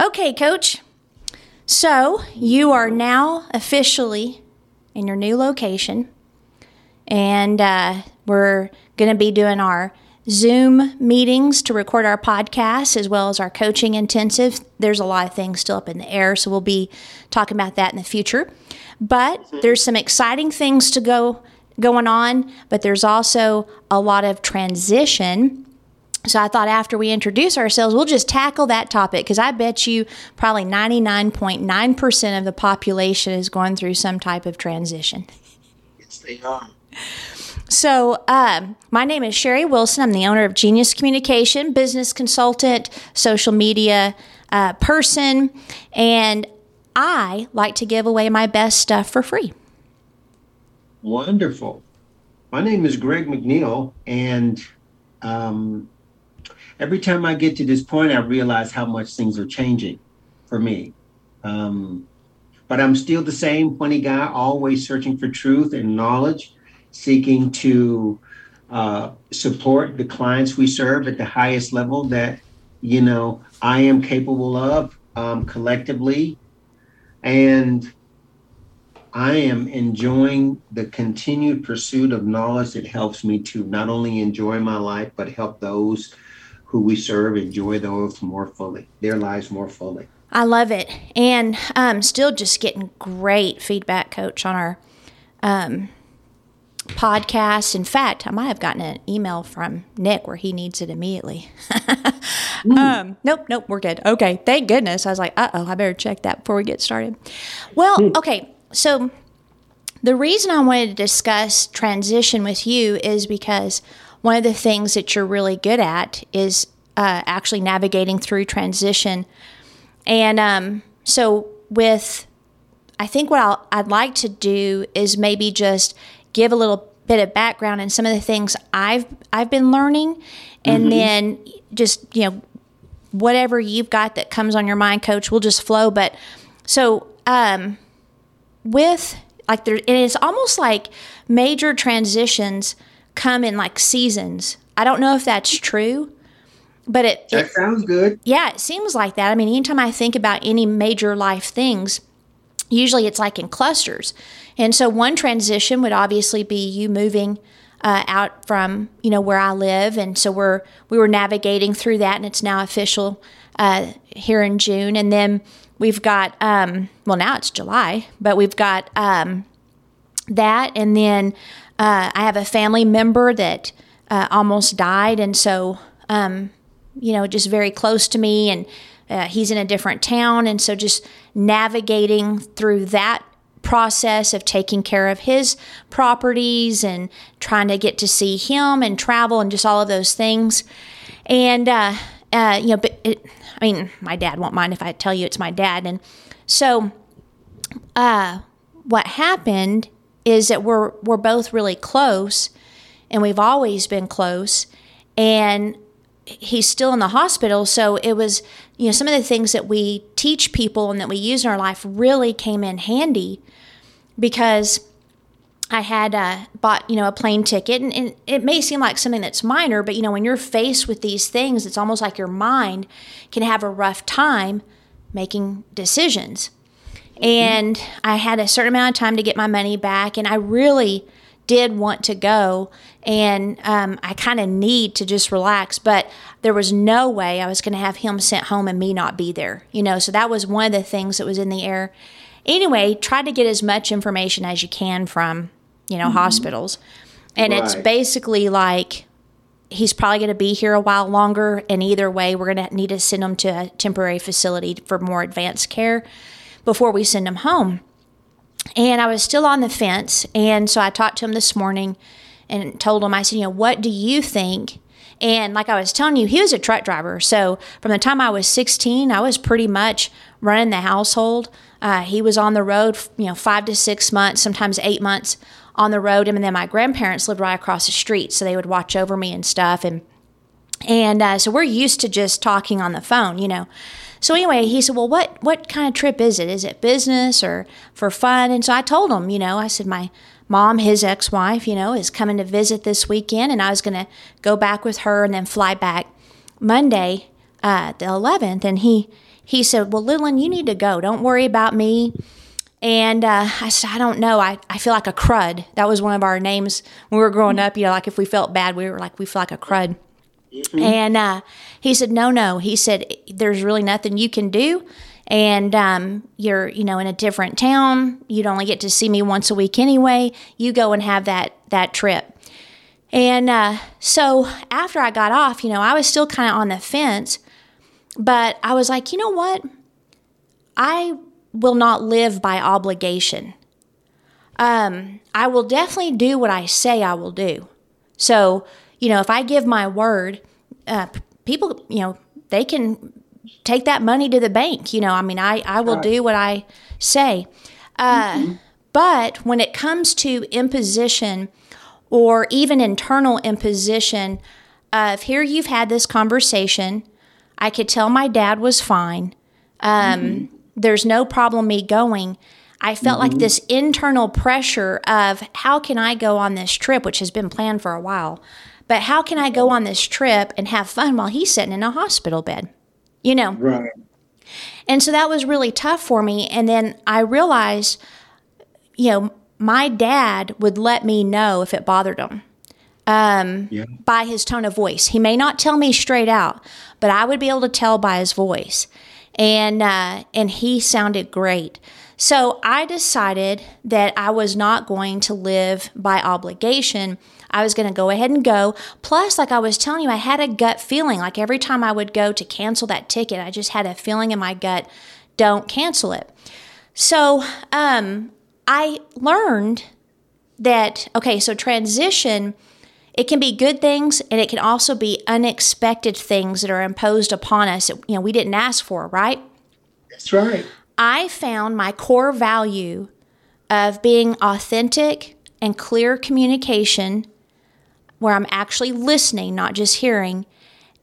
Okay, coach. So you are now officially in your new location, and uh, we're going to be doing our Zoom meetings to record our podcast as well as our coaching intensive. There's a lot of things still up in the air, so we'll be talking about that in the future. But there's some exciting things to go going on, but there's also a lot of transition. So I thought after we introduce ourselves, we'll just tackle that topic because I bet you probably 99.9% of the population is going through some type of transition. Yes, they are. So, um, my name is Sherry Wilson. I'm the owner of Genius Communication, business consultant, social media uh, person, and I like to give away my best stuff for free. Wonderful. My name is Greg McNeil, and um, every time I get to this point, I realize how much things are changing for me. Um, but I'm still the same funny guy, always searching for truth and knowledge seeking to uh, support the clients we serve at the highest level that you know I am capable of um, collectively, and I am enjoying the continued pursuit of knowledge that helps me to not only enjoy my life but help those who we serve enjoy those more fully, their lives more fully. I love it, and um, still just getting great feedback, Coach, on our um, podcast. In fact, I might have gotten an email from Nick where he needs it immediately. um, nope, nope, we're good. Okay, thank goodness. I was like, uh oh, I better check that before we get started. Well, okay, so the reason I wanted to discuss transition with you is because one of the things that you're really good at is uh, actually navigating through transition. And um, so, with I think what I'll, I'd like to do is maybe just give a little bit of background and some of the things I've I've been learning, and mm-hmm. then just you know whatever you've got that comes on your mind, Coach, will just flow. But so um, with like there, and it's almost like major transitions come in like seasons. I don't know if that's true, but it that it, sounds good. Yeah, it seems like that. I mean, anytime I think about any major life things, usually it's like in clusters. And so one transition would obviously be you moving uh, out from you know where I live, and so we're we were navigating through that, and it's now official uh, here in June. And then we've got um, well now it's July, but we've got um, that, and then uh, I have a family member that uh, almost died, and so um, you know just very close to me and uh, he's in a different town. And so just navigating through that process of taking care of his properties and trying to get to see him and travel and just all of those things. And, uh, uh, you know, but it, I mean, my dad won't mind if I tell you it's my dad. And so, uh, what happened is that we're we're both really close, and we've always been close. And he's still in the hospital. So it was, you know, some of the things that we teach people and that we use in our life really came in handy because I had uh, bought, you know, a plane ticket, and, and, it may seem like something that's minor, but you know, when you're faced with these things, it's almost like your mind can have a rough time making decisions. And I had a certain amount of time to get my money back, and I really did want to go and um, I kind of need to just relax. But there was no way I was going to have him sent home and me not be there, you know. So that was one of the things that was in the air. Anyway, try to get as much information as you can from, you know, mm-hmm. hospitals. And right. it's basically like he's probably going to be here a while longer. And either way, we're going to need to send him to a temporary facility for more advanced care before we send him home. And I was still on the fence. And so I talked to him this morning and told him, I said, you know, what do you think? And like I was telling you, he was a truck driver. So from the time I was 16, I was pretty much running the household. Uh, he was on the road, you know, five to six months, sometimes eight months on the road. And then my grandparents lived right across the street, so they would watch over me and stuff. And and uh, so we're used to just talking on the phone, you know. So anyway, he said, "Well, what what kind of trip is it? Is it business or for fun?" And so I told him, you know, I said my mom, his ex-wife, you know, is coming to visit this weekend, and I was going to go back with her and then fly back Monday, uh, the 11th. And he he said, Well, Lillian, you need to go. Don't worry about me. And uh, I said, I don't know. I, I feel like a crud. That was one of our names when we were growing up. You know, like if we felt bad, we were like, we feel like a crud. Mm-hmm. And uh, he said, No, no. He said, There's really nothing you can do. And um, you're, you know, in a different town. You'd only get to see me once a week anyway. You go and have that that trip. And uh, so after I got off, you know, I was still kind of on the fence, but I was like, you know what? I will not live by obligation. Um, I will definitely do what I say I will do. So, you know, if I give my word, uh, people, you know, they can take that money to the bank. You know, I mean, I, I will right. do what I say. Uh, mm-hmm. But when it comes to imposition or even internal imposition of here you've had this conversation, I could tell my dad was fine. Um, mm-hmm. There's no problem me going. I felt mm-hmm. like this internal pressure of how can I go on this trip, which has been planned for a while, but how can I go on this trip and have fun while he's sitting in a hospital bed? You know? Right. And so that was really tough for me. And then I realized, you know, my dad would let me know if it bothered him um, yeah. by his tone of voice. He may not tell me straight out, but I would be able to tell by his voice. And uh, and he sounded great. So I decided that I was not going to live by obligation. I was going to go ahead and go. Plus, like I was telling you, I had a gut feeling. Like every time I would go to cancel that ticket, I just had a feeling in my gut, don't cancel it. So um, I learned that, okay, so transition, it can be good things and it can also be unexpected things that are imposed upon us that, you know, we didn't ask for, right? That's right. I found my core value of being authentic and clear communication where I'm actually listening, not just hearing,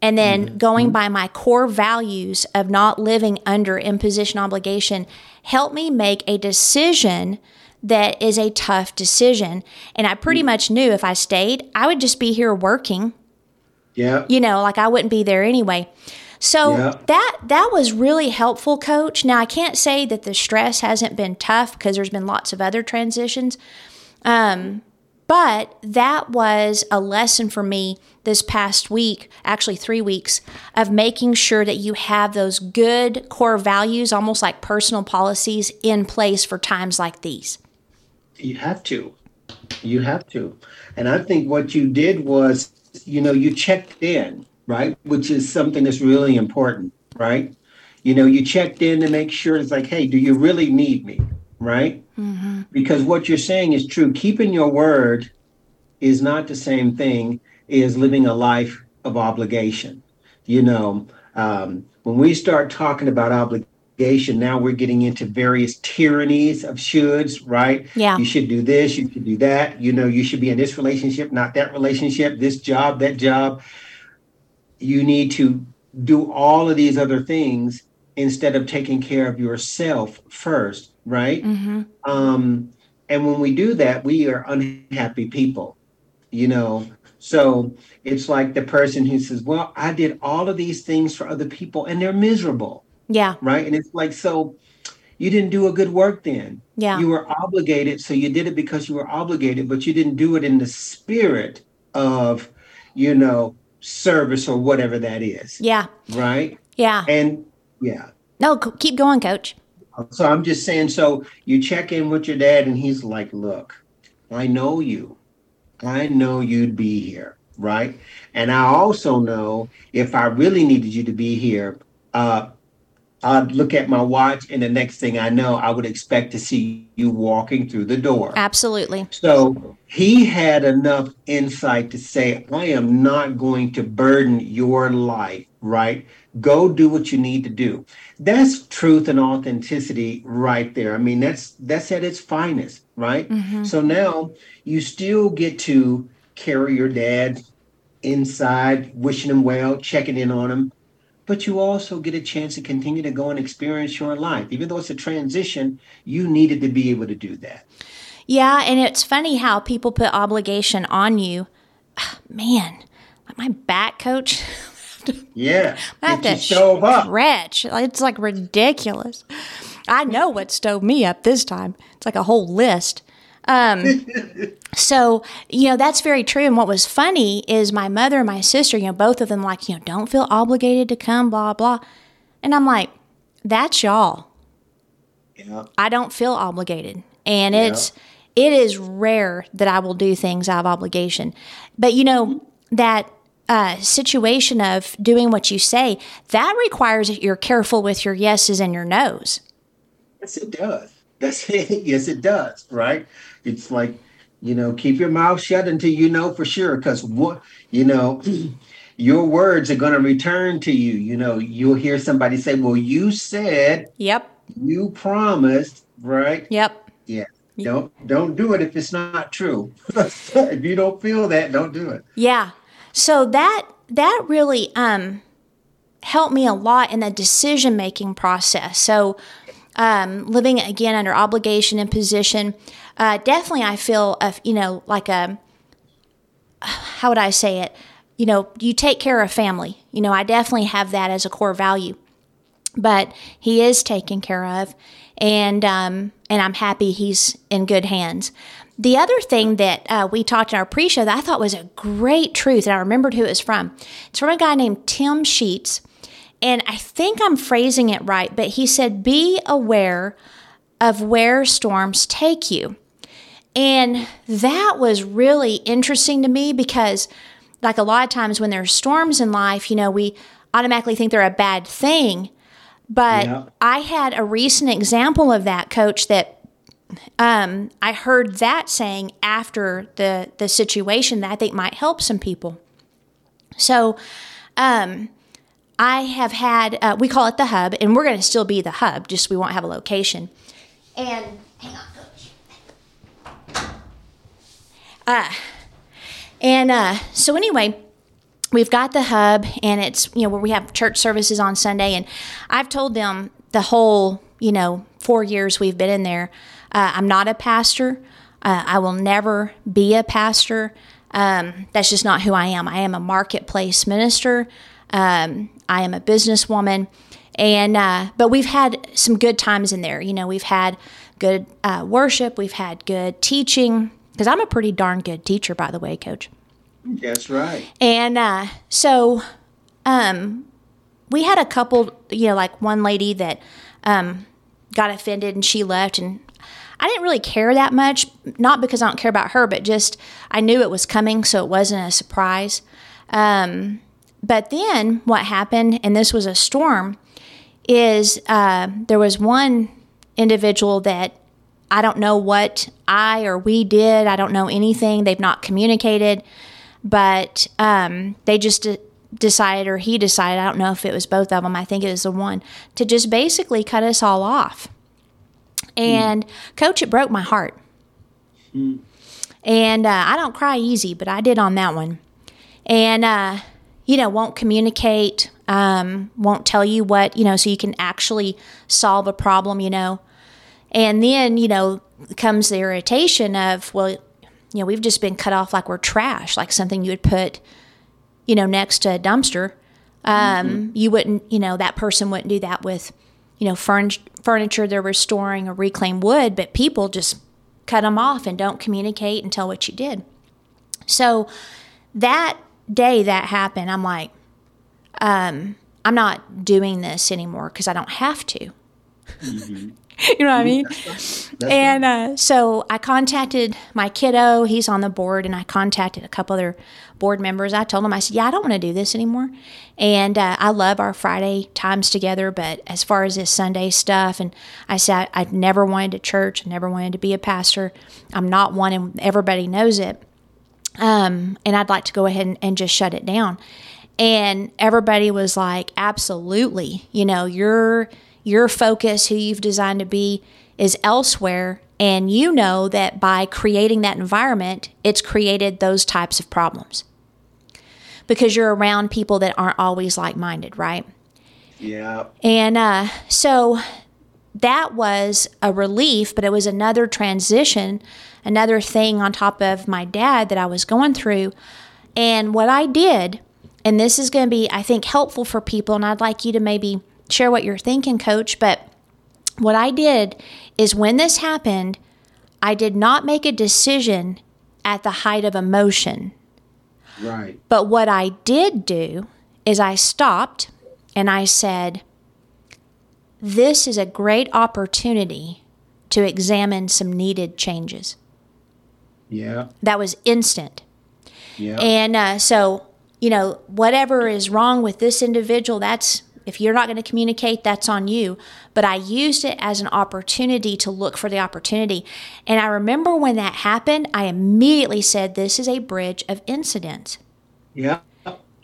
and then mm-hmm. going by my core values of not living under imposition obligation help me make a decision that is a tough decision. And I pretty mm. much knew if I stayed, I would just be here working. Yeah. You know, like I wouldn't be there anyway. So yeah. that that was really helpful, coach. Now I can't say that the stress hasn't been tough because there's been lots of other transitions. Um, but that was a lesson for me this past week, actually three weeks, of making sure that you have those good core values, almost like personal policies, in place for times like these. You have to. You have to. And I think what you did was, you know, you checked in, right? Which is something that's really important, right? You know, you checked in to make sure it's like, hey, do you really need me? Right? Mm-hmm. Because what you're saying is true. Keeping your word is not the same thing as living a life of obligation. You know, um, when we start talking about obligation, now we're getting into various tyrannies of shoulds, right? Yeah. You should do this, you should do that. You know, you should be in this relationship, not that relationship, this job, that job. You need to do all of these other things instead of taking care of yourself first, right? Mm-hmm. Um, and when we do that, we are unhappy people, you know. So it's like the person who says, Well, I did all of these things for other people and they're miserable yeah. Right. And it's like, so you didn't do a good work then. Yeah. You were obligated. So you did it because you were obligated, but you didn't do it in the spirit of, you know, service or whatever that is. Yeah. Right. Yeah. And yeah. No, keep going, coach. So I'm just saying, so you check in with your dad and he's like, look, I know you. I know you'd be here. Right. And I also know if I really needed you to be here, uh, I'd look at my watch, and the next thing I know, I would expect to see you walking through the door. Absolutely. So he had enough insight to say, I am not going to burden your life, right? Go do what you need to do. That's truth and authenticity right there. I mean, that's that's at its finest, right? Mm-hmm. So now you still get to carry your dad inside, wishing him well, checking in on him, but you also get a chance to continue to go and experience your life. Even though it's a transition, you needed to be able to do that. Yeah, and it's funny how people put obligation on you. Man, my back coach Yeah. I have to stove up. stretch. It's like ridiculous. I know what stove me up this time. It's like a whole list. Um, so you know that's very true. And what was funny is my mother and my sister. You know, both of them like you know don't feel obligated to come. Blah blah. And I'm like, that's y'all. Yeah. I don't feel obligated. And it's it is rare that I will do things out of obligation. But you know, that uh, situation of doing what you say, that requires that you're careful with your yeses and your nos. Yes, it does. That's yes, it does. Right? It's like you know, keep your mouth shut until you know for sure, because what you know, your words are going to return to you. You know, you'll hear somebody say, "Well, you said, Yep. you promised," right? Yep. Yeah. Don't don't do it if it's not true. if you don't feel that, don't do it. Yeah. So that that really um helped me a lot in the decision making process. So um, living again under obligation and position, uh, definitely I feel you know like a how would I say it? You know, you take care of family. You know, I definitely have that as a core value. But he is taken care of, and um, and I'm happy he's in good hands. The other thing that uh, we talked in our pre-show that I thought was a great truth, and I remembered who it was from. It's from a guy named Tim Sheets, and I think I'm phrasing it right, but he said, "Be aware of where storms take you." And that was really interesting to me because, like a lot of times when there's storms in life, you know, we automatically think they're a bad thing. But Yeah. I had a recent example of that, coach, that um, I heard that saying after the, the situation that I think might help some people. So, um, I have had, uh, we call it the hub, and we're going to still be the hub, just we won't have a location. And hang on, coach. And uh, so anyway, we've got the hub, and it's you know where we have church services on Sunday, and I've told them the whole you know four years we've been in there, uh, I'm not a pastor. Uh, I will never be a pastor. Um, that's just not who I am. I am a marketplace minister. Um, I am a businesswoman, and uh, but we've had some good times in there. You know, we've had good uh, worship. We've had good teaching because I'm a pretty darn good teacher, by the way, Coach. That's right. And uh, so um, we had a couple, you know, like one lady that um, got offended and she left. And I didn't really care that much, not because I don't care about her, but just I knew it was coming, so it wasn't a surprise. Um, but then what happened, and this was a storm, is uh, there was one individual that I don't know what I or we did. I don't know anything. They've not communicated, but um, they just de- decided, or he decided, I don't know if it was both of them, I think it was the one, to just basically cut us all off. And, coach, it broke my heart. And uh, I don't cry easy, but I did on that one. And, uh, you know, won't communicate, um, won't tell you what, you know, so you can actually solve a problem, you know. And then, you know, comes the irritation of, well, you know, we've just been cut off like we're trash, like something you would put, you know, next to a dumpster. Um, You wouldn't, you know, that person wouldn't do that with, you know, furn- furniture they're restoring or reclaimed wood, but people just cut them off and don't communicate and tell what you did. So that day that happened, I'm like, um, I'm not doing this anymore because I don't have to. you know what I mean? That's And uh, so I contacted my kiddo. He's on the board, and I contacted a couple other board members. I told them, I said, "Yeah, I don't want to do this anymore." And uh, I love our Friday times together, but as far as this Sunday stuff, and I said I, I never wanted to church, I never wanted to be a pastor. I'm not one, and everybody knows it. Um, and I'd like to go ahead and, and just shut it down. And everybody was like, absolutely. You know, your your focus, who you've designed to be, is elsewhere. And you know that by creating that environment, it's created those types of problems. Because you're around people that aren't always like minded, right? Yeah. And uh, so that was a relief, but it was another transition, another thing on top of my dad that I was going through. And what I did and this is going to be, I think, helpful for people. And I'd like you to maybe share what you're thinking, coach. But what I did is when this happened, I did not make a decision at the height of emotion. Right. But what I did do is I stopped and I said, This is a great opportunity to examine some needed changes. Yeah. That was instant. Yeah. And uh, so, you know, whatever is wrong with this individual, that's if you're not going to communicate, that's on you. But I used it as an opportunity to look for the opportunity. And I remember when that happened, I immediately said, This is a bridge of incidents. yeah.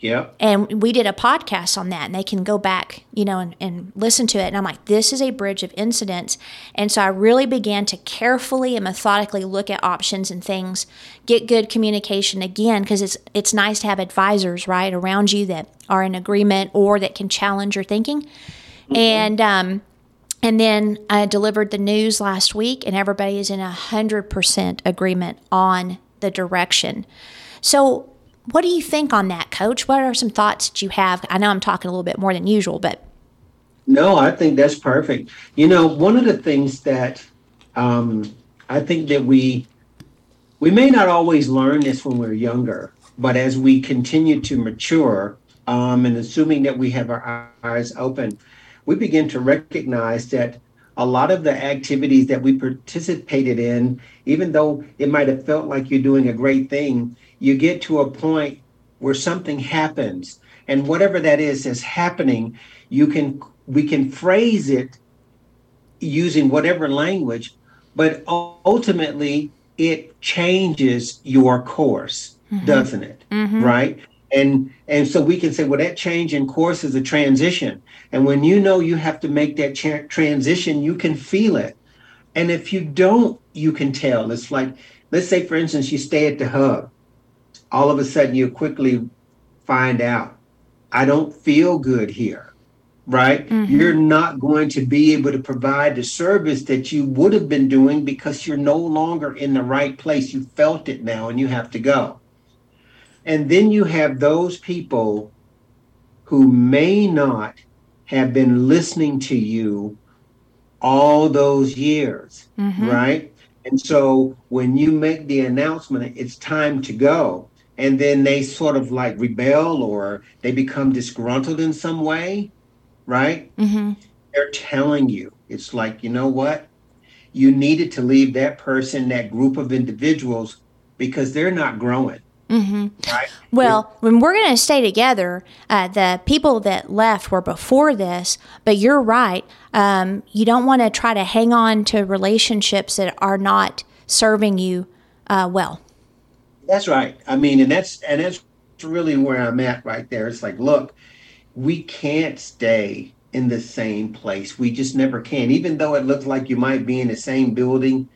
Yeah. And we did a podcast on that, and they can go back, you know, and, and listen to it. And I'm like, this is a bridge of incidents. And so I really began to carefully and methodically look at options and things, get good communication again, because it's it's nice to have advisors right around you that are in agreement or that can challenge your thinking. And um, and then I delivered the news last week, and everybody is in a hundred percent agreement on the direction. So what do you think on that, Coach? What are some thoughts that you have? I know I'm talking a little bit more than usual, but No, I think that's perfect. You know, one of the things that um, I think that we we may not always learn this when we're younger, but as we continue to mature, um, and assuming that we have our eyes open, we begin to recognize that a lot of the activities that we participated in, even though it might have felt like you're doing a great thing, you get to a point where something happens, and whatever that is is happening, you can we can phrase it using whatever language, but ultimately it changes your course, mm-hmm. doesn't it? Mm-hmm. Right? And and so we can say, well, that change in course is a transition. And when you know you have to make that cha- transition, you can feel it. And if you don't, you can tell. It's like, let's say, for instance, you stay at the hub. All of a sudden, you quickly find out, I don't feel good here, right? Mm-hmm. You're not going to be able to provide the service that you would have been doing because you're no longer in the right place. You felt it now and you have to go. And then you have those people who may not have been listening to you all those years, mm-hmm. right? And so when you make the announcement, it's time to go, and then they sort of like rebel or they become disgruntled in some way, right? mm-hmm. They're telling you, it's like, you know what? You needed to leave that person, that group of individuals, because they're not growing, Mm-hmm. right? Well, when we're going to stay together, uh, the people that left were before this, but you're right. Um, you don't want to try to hang on to relationships that are not serving you uh, well. That's right. I mean, and that's and that's really where I'm at right there. It's like, look, we can't stay in the same place. We just never can. Even though it looks like you might be in the same building,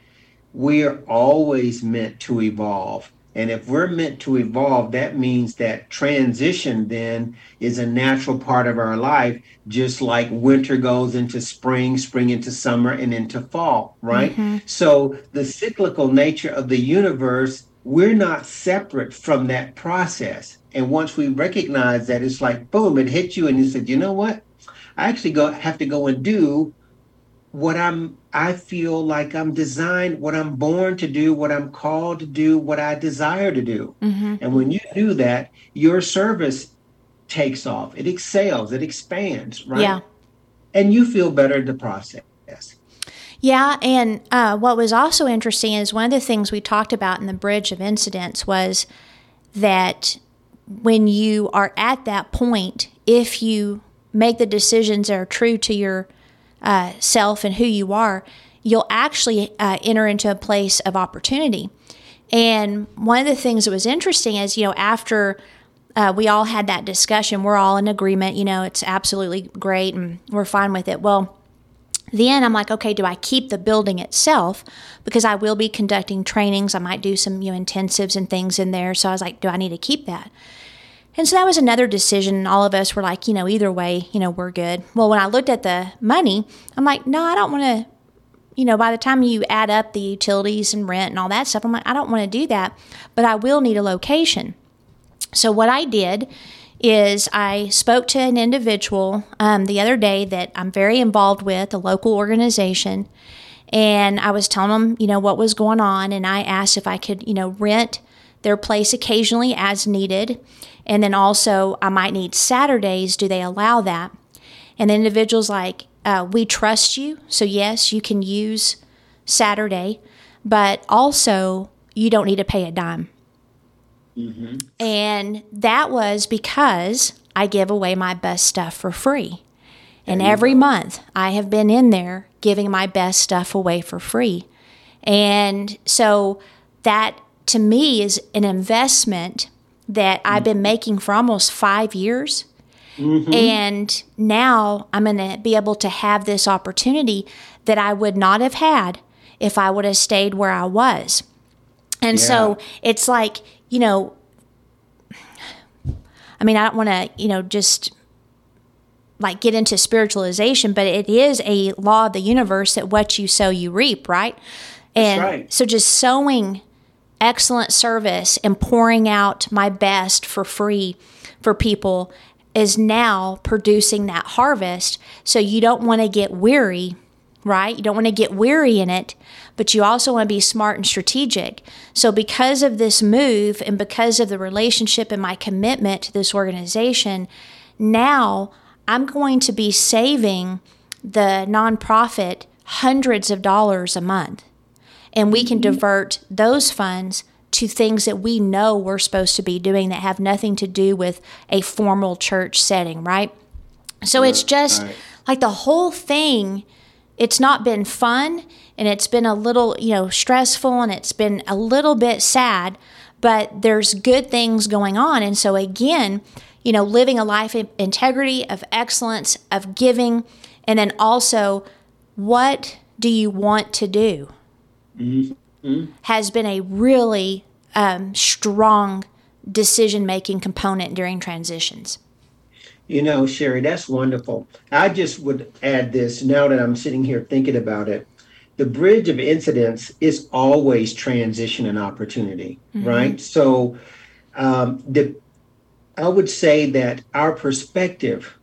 we're always meant to evolve. And if we're meant to evolve, that means that transition then is a natural part of our life, just like winter goes into spring, spring into summer, and into fall, right? Mm-hmm. So the cyclical nature of the universe, we're not separate from that process. And once we recognize that, it's like, boom, it hit you, and you said, you know what? I actually go have to go and do what I'm I feel like I'm designed, what I'm born to do, what I'm called to do, what I desire to do. Mm-hmm. And when you do that, your service takes off. It excels, it expands, right? Yeah. And you feel better in the process. Yeah, and uh, what was also interesting is one of the things we talked about in the bridge of incidents was that when you are at that point, if you make the decisions that are true to your uh, self and who you are, you'll actually uh, enter into a place of opportunity. And one of the things that was interesting is, you know, after uh, we all had that discussion, we're all in agreement, you know, it's absolutely great and we're fine with it. Well, then I'm like, okay, do I keep the building itself? Because I will be conducting trainings. I might do some, you know, intensives and things in there. So I was like, do I need to keep that? And so that was another decision. All of us were like, you know, either way, you know, we're good. Well, when I looked at the money, I'm like, no, I don't want to, you know, by the time you add up the utilities and rent and all that stuff, I'm like, I don't want to do that, but I will need a location. So what I did is I spoke to an individual um, the other day that I'm very involved with, a local organization, and I was telling them, you know, what was going on, and I asked if I could, you know, rent their place occasionally as needed, and then also I might need Saturdays. Do they allow that? And the individual's like, uh, we trust you, so yes, you can use Saturday, but also you don't need to pay a dime. Mm-hmm. And that was because I give away my best stuff for free. And every go. month I have been in there giving my best stuff away for free. And so that to me is an investment that mm-hmm. I've been making for almost five years. Mm-hmm. And now I'm going to be able to have this opportunity that I would not have had if I would have stayed where I was. And yeah. so it's like, you know, I mean, I don't want to, you know, just like get into spiritualization, but it is a law of the universe that what you sow, you reap, right? And right. so just sowing excellent service and pouring out my best for free for people is now producing that harvest. So you don't want to get weary, right? You don't want to get weary in it, but you also want to be smart and strategic. So, because of this move and because of the relationship and my commitment to this organization, now I'm going to be saving the nonprofit hundreds of dollars a month. And we can mm-hmm. divert those funds to things that we know we're supposed to be doing that have nothing to do with a formal church setting, right? So it's just right. like the whole thing, it's not been fun and it's been a little, you know, stressful and it's been a little bit sad, but there's good things going on. And so, again, you know, living a life of integrity, of excellence, of giving, and then also, what do you want to do? Mm-hmm. Has been a really um, strong decision making component during transitions. You know, Sherry, that's wonderful. I just would add this now that I'm sitting here thinking about it the bridge of incidents is always transition and opportunity, mm-hmm. right? So, um, the I would say that our perspective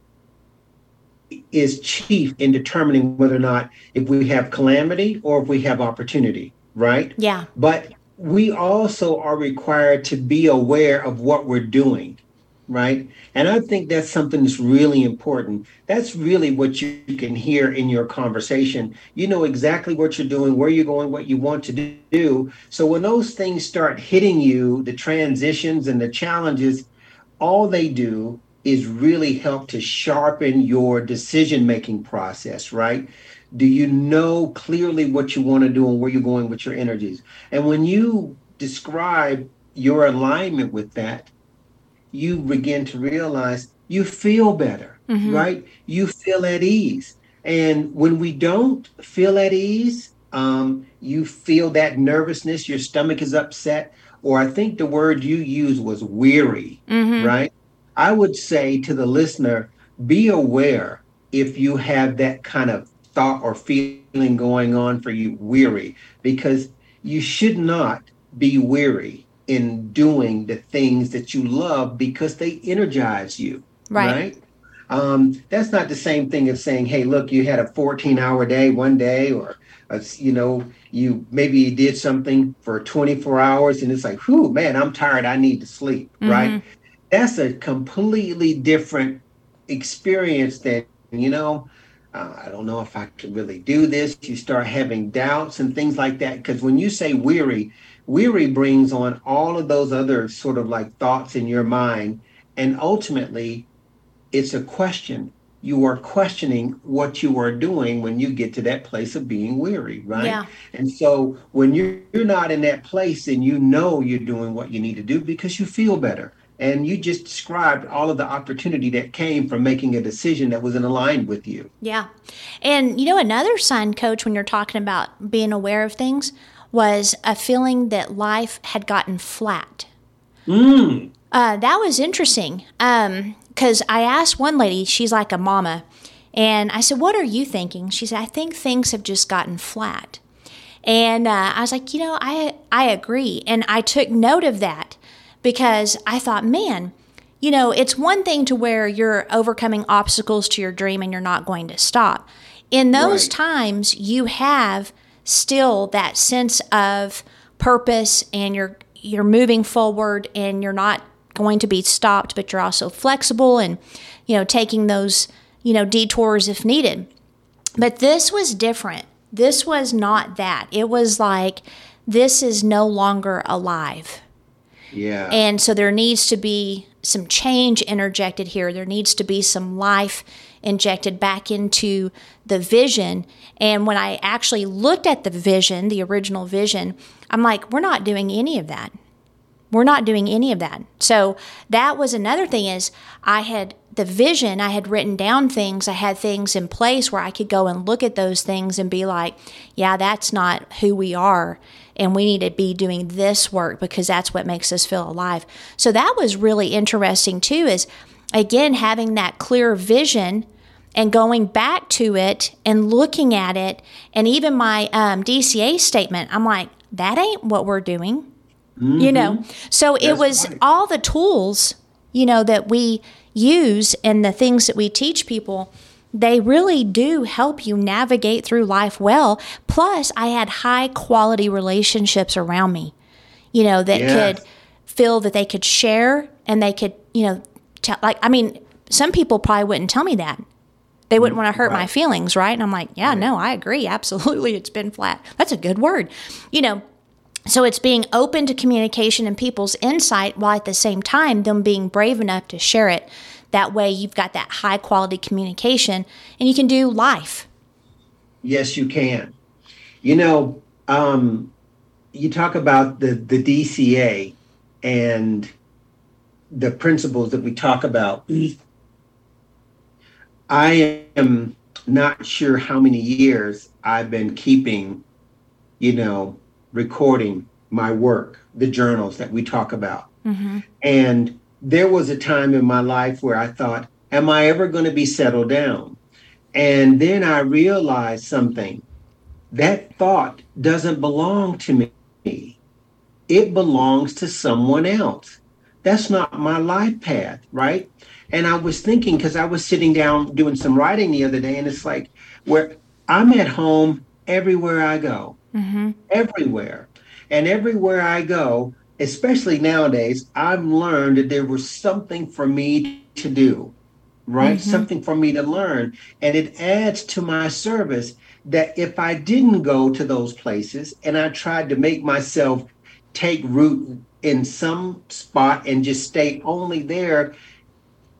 is chief in determining whether or not if we have calamity or if we have opportunity, right? Yeah. But we also are required to be aware of what we're doing right? And I think that's something that's really important. That's really what you can hear in your conversation. You know exactly what you're doing, where you're going, what you want to do. So when those things start hitting you, the transitions and the challenges, all they do is really help to sharpen your decision making process, right? Do you know clearly what you want to do and where you're going with your energies? And when you describe your alignment with that, you begin to realize you feel better, mm-hmm. right? You feel at ease. And when we don't feel at ease, um, you feel that nervousness, your stomach is upset, or I think the word you used was weary, mm-hmm. right? I would say to the listener, be aware if you have that kind of thought or feeling going on for you, weary, because you should not be weary in doing the things that you love because they energize you. Right. right? Um, that's not the same thing as saying, hey, look, you had a 14 hour day one day, or, a, you know, you maybe you did something for 24 hours and it's like, whew, man, I'm tired. I need to sleep. Mm-hmm. Right. That's a completely different experience than, you know, uh, I don't know if I can really do this. You start having doubts and things like that. Because when you say weary, weary brings on all of those other sort of like thoughts in your mind. And ultimately, it's a question. You are questioning what you are doing when you get to that place of being weary, right? Yeah. And so when you're, you're not in that place and you know you're doing what you need to do because you feel better. And you just described all of the opportunity that came from making a decision that was in aligned with you. Yeah. And you know, another sign, coach, when you're talking about being aware of things, was a feeling that life had gotten flat. Mm. Uh, that was interesting because um, I asked one lady, she's like a mama, and I said, What are you thinking? She said, I think things have just gotten flat. And uh, I was like, You know, I, I agree. And I took note of that because I thought, man, you know, it's one thing to where you're overcoming obstacles to your dream and you're not going to stop. In those Right. times, you have still that sense of purpose and you're you're moving forward and you're not going to be stopped, but you're also flexible and you know, taking those, you know, detours if needed. But this was different. This was not that. It was like this is no longer alive. Yeah. And so there needs to be some change interjected here. There needs to be some life injected back into the vision. And when I actually looked at the vision, the original vision, I'm like, we're not doing any of that. We're not doing any of that. So that was another thing is I had the vision, I had written down things, I had things in place where I could go and look at those things and be like, yeah, that's not who we are. And we need to be doing this work because that's what makes us feel alive. So that was really interesting too, is again having that clear vision and going back to it and looking at it. And even my um, DCA statement, I'm like, that ain't what we're doing you know so it was right. all the tools you know that we use and the things that we teach people they really do help you navigate through life well plus i had high quality relationships around me you know that Yes. could feel that they could share and they could you know tell like i mean some people probably wouldn't tell me that they wouldn't want to hurt my feelings right and i'm like yeah no i agree absolutely it's been flat that's a good word you know so it's being open to communication and people's insight while at the same time them being brave enough to share it. That way you've got that high quality communication and you can do life. Yes, you can. You know, um, you talk about the, the DCA and the principles that we talk about. I am not sure how many years I've been keeping, you know, recording my work, the journals that we talk about. Mm-hmm. And there was a time in my life where I thought, am I ever going to be settled down? And then I realized something. That thought doesn't belong to me. It belongs to someone else. That's not my life path, right? And I was thinking because I was sitting down doing some writing the other day, and it's like where I'm at home everywhere I go, mm-hmm. everywhere. And everywhere I go, especially nowadays, I've learned that there was something for me to do, right? Mm-hmm. Something for me to learn. And it adds to my service that if I didn't go to those places and I tried to make myself take root in some spot and just stay only there,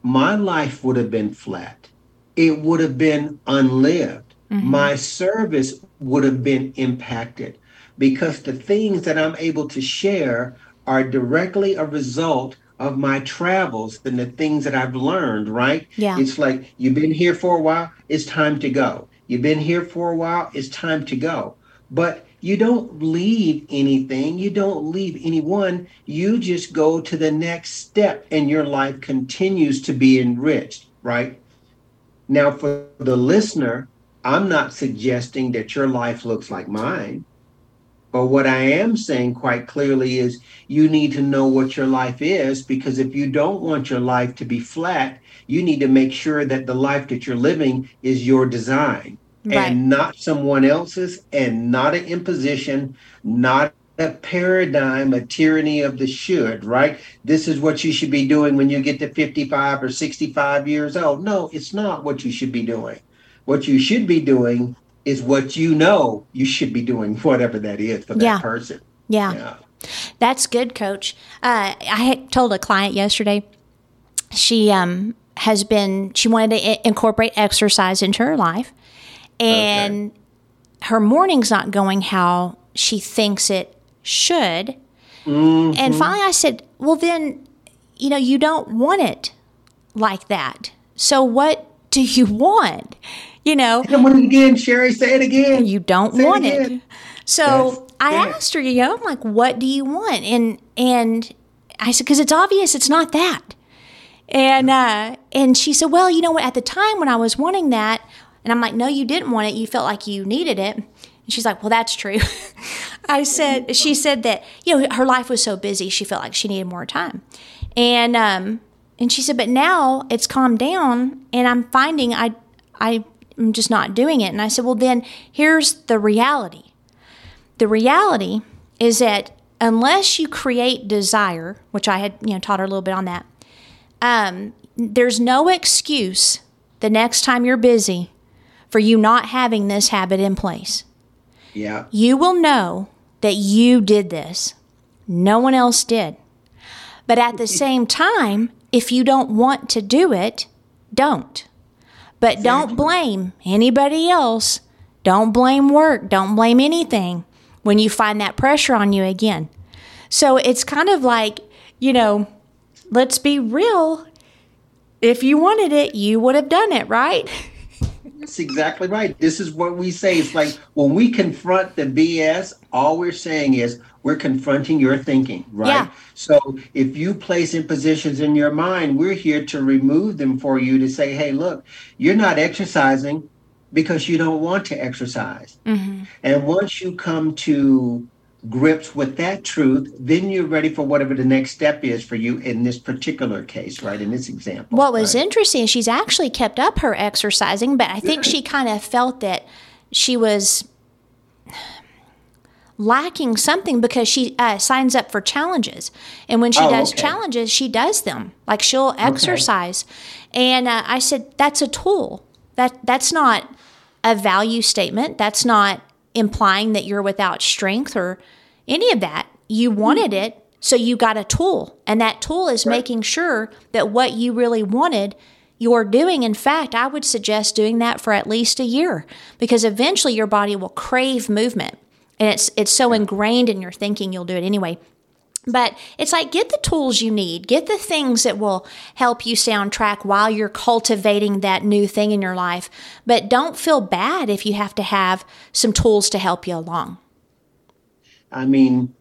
my life would have been flat. It would have been unlived. Mm-hmm. My service would have been impacted because the things that I'm able to share are directly a result of my travels and the things that I've learned, right? Yeah. It's like you've been here for a while, it's time to go. You've been here for a while, it's time to go. But you don't leave anything, you don't leave anyone, you just go to the next step and your life continues to be enriched, right? Now, for the listener, I'm not suggesting that your life looks like mine. But what I am saying quite clearly is you need to know what your life is because if you don't want your life to be flat, you need to make sure that the life that you're living is your design Right. and not someone else's and not an imposition, not a paradigm, a tyranny of the should, right? This is what you should be doing when you get to 55 or 65 years old. No, it's not what you should be doing. What you should be doing is what you know you should be doing, whatever that is for that Yeah. person. Yeah. Yeah. That's good, coach. Uh, I told a client yesterday, she um, has been, she wanted to i- incorporate exercise into her life. And her morning's not going how she thinks it should. And finally I said, well, then, you know, you don't want it like that. So what do you want? You know, Come on again, Sherry. Say it again. you don't Say want it. again. So Yes, I yes. asked her, you know, I'm like, what do you want? And and I said, because it's obvious it's not that. And uh, and she said, well, you know what? At the time when I was wanting that, and I'm like, no, you didn't want it. You felt like you needed it. And she's like, well, that's true. I said, she said that you know her life was so busy, she felt like she needed more time. And um, And she said, but now it's calmed down and I'm finding I, I am just not doing it. And I said, well, then here's the reality. The reality is that unless you create desire, which I had, you know, taught her a little bit on that, um, there's no excuse the next time you're busy for you not having this habit in place. Yeah. You will know that you did this. No one else did. But at the same time, if you don't want to do it, don't. But don't blame anybody else. Don't blame work. Don't blame anything when you find that pressure on you again. So it's kind of like, you know, let's be real. If you wanted it, you would have done it, right? That's exactly right. This is what we say. It's like when we confront the BS, all we're saying is we're confronting your thinking, right? Yeah. So if you place impositions in your mind, we're here to remove them for you to say, hey, look, you're not exercising because you don't want to exercise. Mm-hmm. And once you come to grips with that truth, then you're ready for whatever the next step is for you in this particular case, right? In this example. What was right? interesting is she's actually kept up her exercising, but I think she kind of felt that she was lacking something because she uh, signs up for challenges. And when she Oh, does okay. challenges, she does them. Like she'll exercise. And uh, I said, that's a tool. That That's not a value statement. That's not implying that you're without strength or any of that. You wanted it, so you got a tool. And that tool is Right. making sure that what you really wanted, you're doing. In fact, I would suggest doing that for at least a year because eventually your body will crave movement. And it's it's so ingrained in your thinking you'll do it anyway. But it's like get the tools you need, get the things that will help you stay on track while you're cultivating that new thing in your life. But don't feel bad if you have to have some tools to help you along. I mean,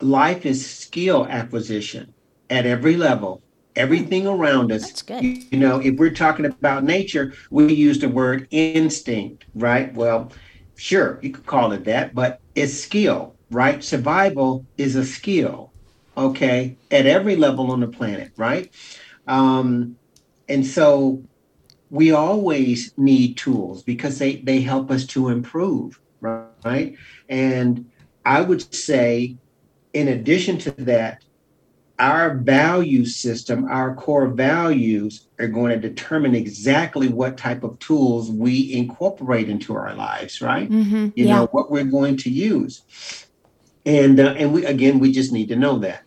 life is skill acquisition at every level, everything around us. That's good. You, you know, if we're talking about nature, we use the word instinct, right? Well, sure, you could call it that, but it's skill, right? Survival is a skill, okay, at every level on the planet, right? Um, and so we always need tools because they, they help us to improve, right? And I would say, in addition to that, our value system, our core values are going to determine exactly what type of tools we incorporate into our lives, right? Mm-hmm. You yeah. know, what we're going to use. And uh, and we again, we just need to know that.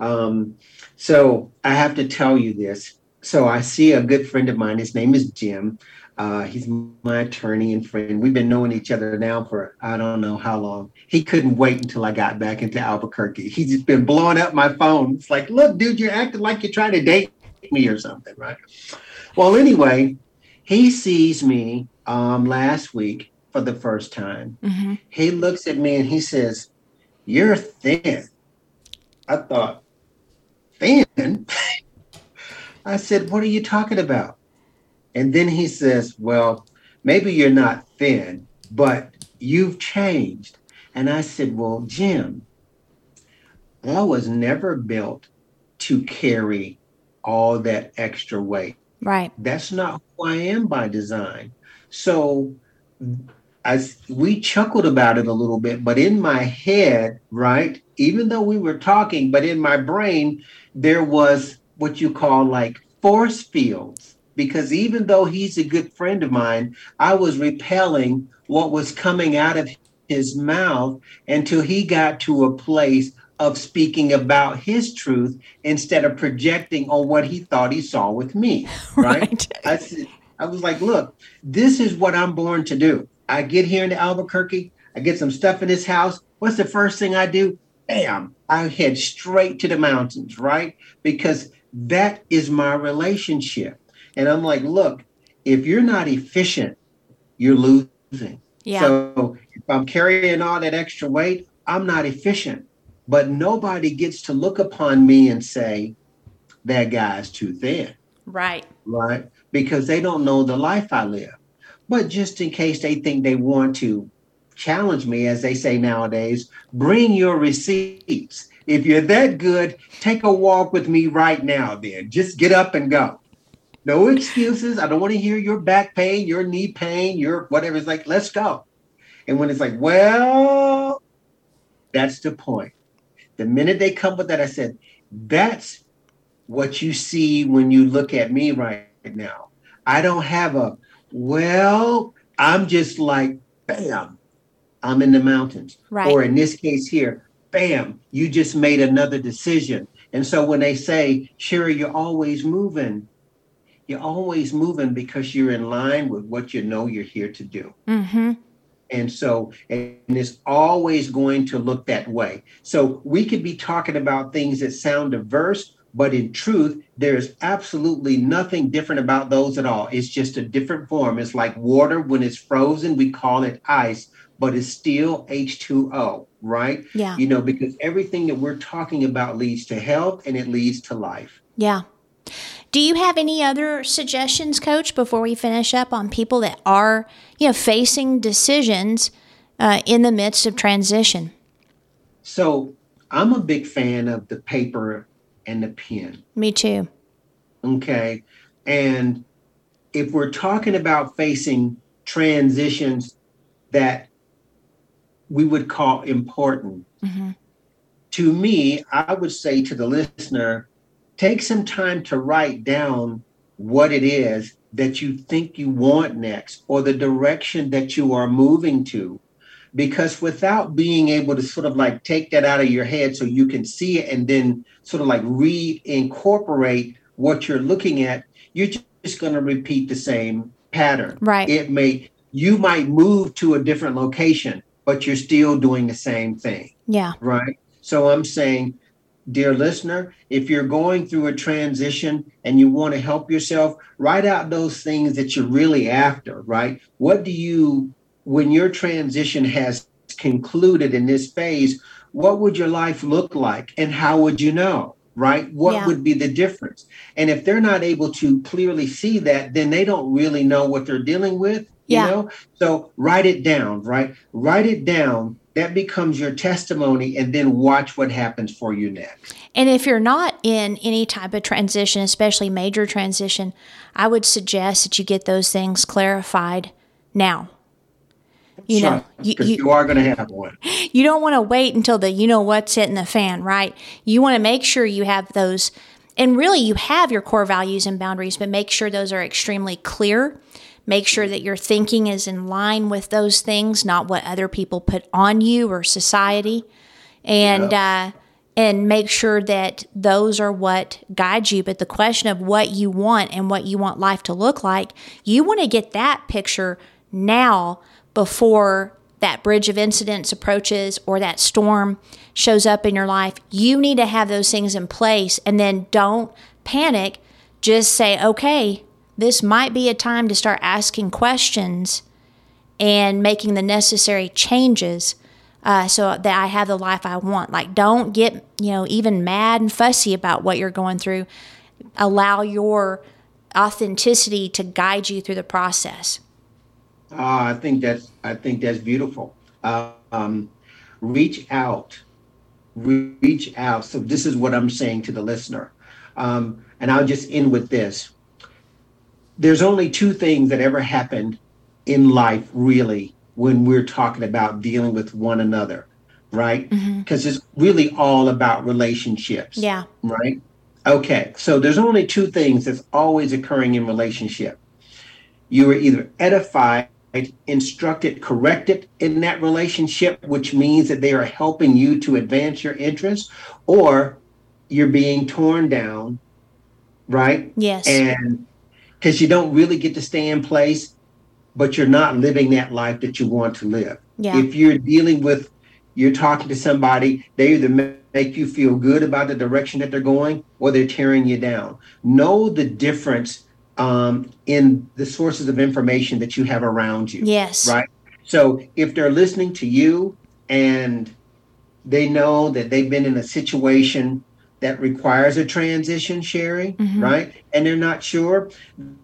Um, so I have to tell you this. So I see a good friend of mine. His name is Jim. Uh, he's my attorney and friend. We've been knowing each other now for I don't know how long. He couldn't wait until I got back into Albuquerque. He's just been blowing up my phone. It's like, look, dude, you're acting like you're trying to date me or something, right? Well, anyway, he sees me um, last week for the first time. Mm-hmm. He looks at me and he says, You're thin. I thought, Thin? I said, What are you talking about? And then he says, Well, maybe you're not thin, but you've changed. And I said, Well, Jim, I was never built to carry all that extra weight. Right. That's not who I am by design. So as we chuckled about it a little bit, but in my head, right, even though we were talking, but in my brain, there was what you call like force fields. Because even though he's a good friend of mine, I was repelling what was coming out of his mouth until he got to a place of speaking about his truth instead of projecting on what he thought he saw with me. Right. Right. I said, I was like, look, this is what I'm born to do. I get here into Albuquerque, I get some stuff in this house. What's the first thing I do? Bam, I head straight to the mountains, right? Because that is my relationship. And I'm like, look, if you're not efficient, you're losing. Yeah. So if I'm carrying all that extra weight, I'm not efficient. But nobody gets to look upon me and say, that guy's too thin, right. right? Because they don't know the life I live. But just in case they think they want to challenge me, as they say nowadays, bring your receipts. if you're that good, take a walk with me right now, then. Just get up and go. No excuses. I don't want to hear your back pain, your knee pain, your whatever. It's like, let's go. And when it's like, well, that's the point. The minute they come with that, I said, that's what you see when you look at me right now. I don't have a, well, I'm just like, bam, I'm in the mountains. Right. Or in this case here, bam, you just made another decision. And so when they say, Sherry, you're always moving, you're always moving because you're in line with what you know you're here to do. Mm-hmm. And so, and it's always going to look that way. So we could be talking about things that sound diverse, but in truth, there's absolutely nothing different about those at all. It's just a different form. It's like water when it's frozen, we call it ice, but it's still H2O, right? Yeah. You know, because everything that we're talking about leads to health and it leads to life. Yeah. Do you have any other suggestions, Coach, before we finish up on people that are, you know, facing decisions uh, in the midst of transition? So I'm a big fan of the paper and the pen. Me too. Okay. And if we're talking about facing transitions that we would call important, mm-hmm. to me, I would say to the listener, take some time to write down what it is that you think you want next or the direction that you are moving to. Because without being able to sort of like take that out of your head so you can see it and then sort of like reincorporate what you're looking at, you're just going to repeat the same pattern. Right. It may, you might move to a different location, but you're still doing the same thing. Yeah. Right. So I'm saying, dear listener, if you're going through a transition and you want to help yourself, write out those things that you're really after, right? What do you, when your transition has concluded in this phase, what would your life look like and how would you know? Right? What Yeah. would be the difference? And if they're not able to clearly see that, then they don't really know what they're dealing with. Yeah. You know? So write it down, right? Write it down. That becomes your testimony, and then watch what happens for you next. And if you're not in any type of transition, especially major transition, I would suggest that you get those things clarified now. You know, you, you, you, are going to have one. you don't want to wait until the you know what's hitting the fan, right? You want to make sure you have those, and really you have your core values and boundaries, but make sure those are extremely clear. Make sure that your thinking is in line with those things, not what other people put on you or society, and uh, and make sure that those are what guide you. But the question of what you want and what you want life to look like, you want to get that picture now before that bridge of incidents approaches or that storm shows up in your life. You need to have those things in place and then don't panic. Just say, okay, this might be a time to start asking questions and making the necessary changes uh, so that I have the life I want. Like, don't get, you know, even mad and fussy about what you're going through. Allow your authenticity to guide you through the process. Uh, I think that's I think that's beautiful. Uh, um, reach out, Re- reach out. So this is what I'm saying to the listener, um, and I'll just end with this. There's only two things that ever happened in life, really, when we're talking about dealing with one another, right? Because it's really all about relationships. Yeah. Right. Okay. So there's only two things that's always occurring in relationship. You are either edified, instructed, corrected in that relationship, which means that they are helping you to advance your interests, or you're being torn down, right? Yes. And because you don't really get to stay in place, but you're not living that life that you want to live. Yeah. If you're dealing with, you're talking to somebody, they either make you feel good about the direction that they're going or they're tearing you down. Know the difference um, in the sources of information that you have around you. yes. Right. So if they're listening to you and they know that they've been in a situation that requires a transition, Sherry, Mhm. right? And they're not sure,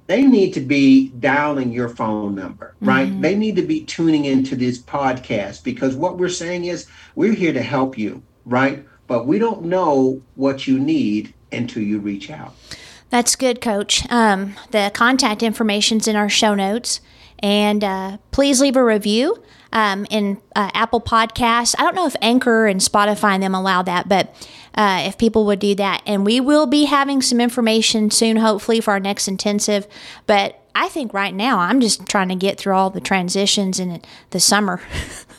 they need to be dialing your phone number, right? Mhm. They need to be tuning into this podcast because what we're saying is we're here to help you, right? but we don't know what you need until you reach out. That's good, Coach. Um, the contact information's in our show notes, and uh, please leave a review um, in uh, Apple Podcasts. I don't know if Anchor and Spotify and them allow that, but uh, if people would do that, and we will be having some information soon, hopefully for our next intensive. But I think right now I'm just trying to get through all the transitions in the summer.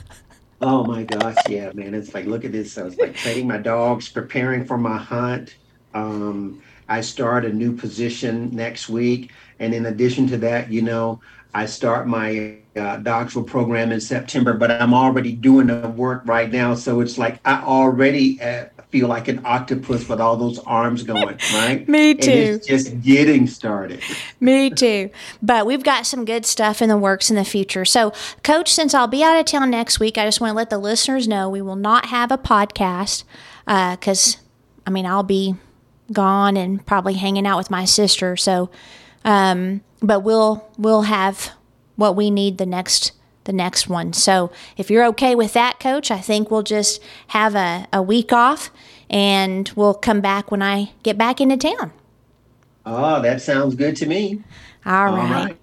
oh my gosh, yeah, man! It's like look at this. I was like training my dogs, preparing for my hunt. Um, I start a new position next week. And in addition to that, you know, I start my uh, doctoral program in September, but I'm already doing the work right now. So it's like I already uh, feel like an octopus with all those arms going, right? Me too. And it's just getting started. Me too. But we've got some good stuff in the works in the future. So, Coach, since I'll be out of town next week, I just want to let the listeners know we will not have a podcast because, uh, I mean, I'll be gone and probably hanging out with my sister. So, um, but we'll we'll have what we need the next the next one. So if you're okay with that, Coach, I think we'll just have a, a week off and we'll come back when I get back into town. Oh, that sounds good to me. All right. All right.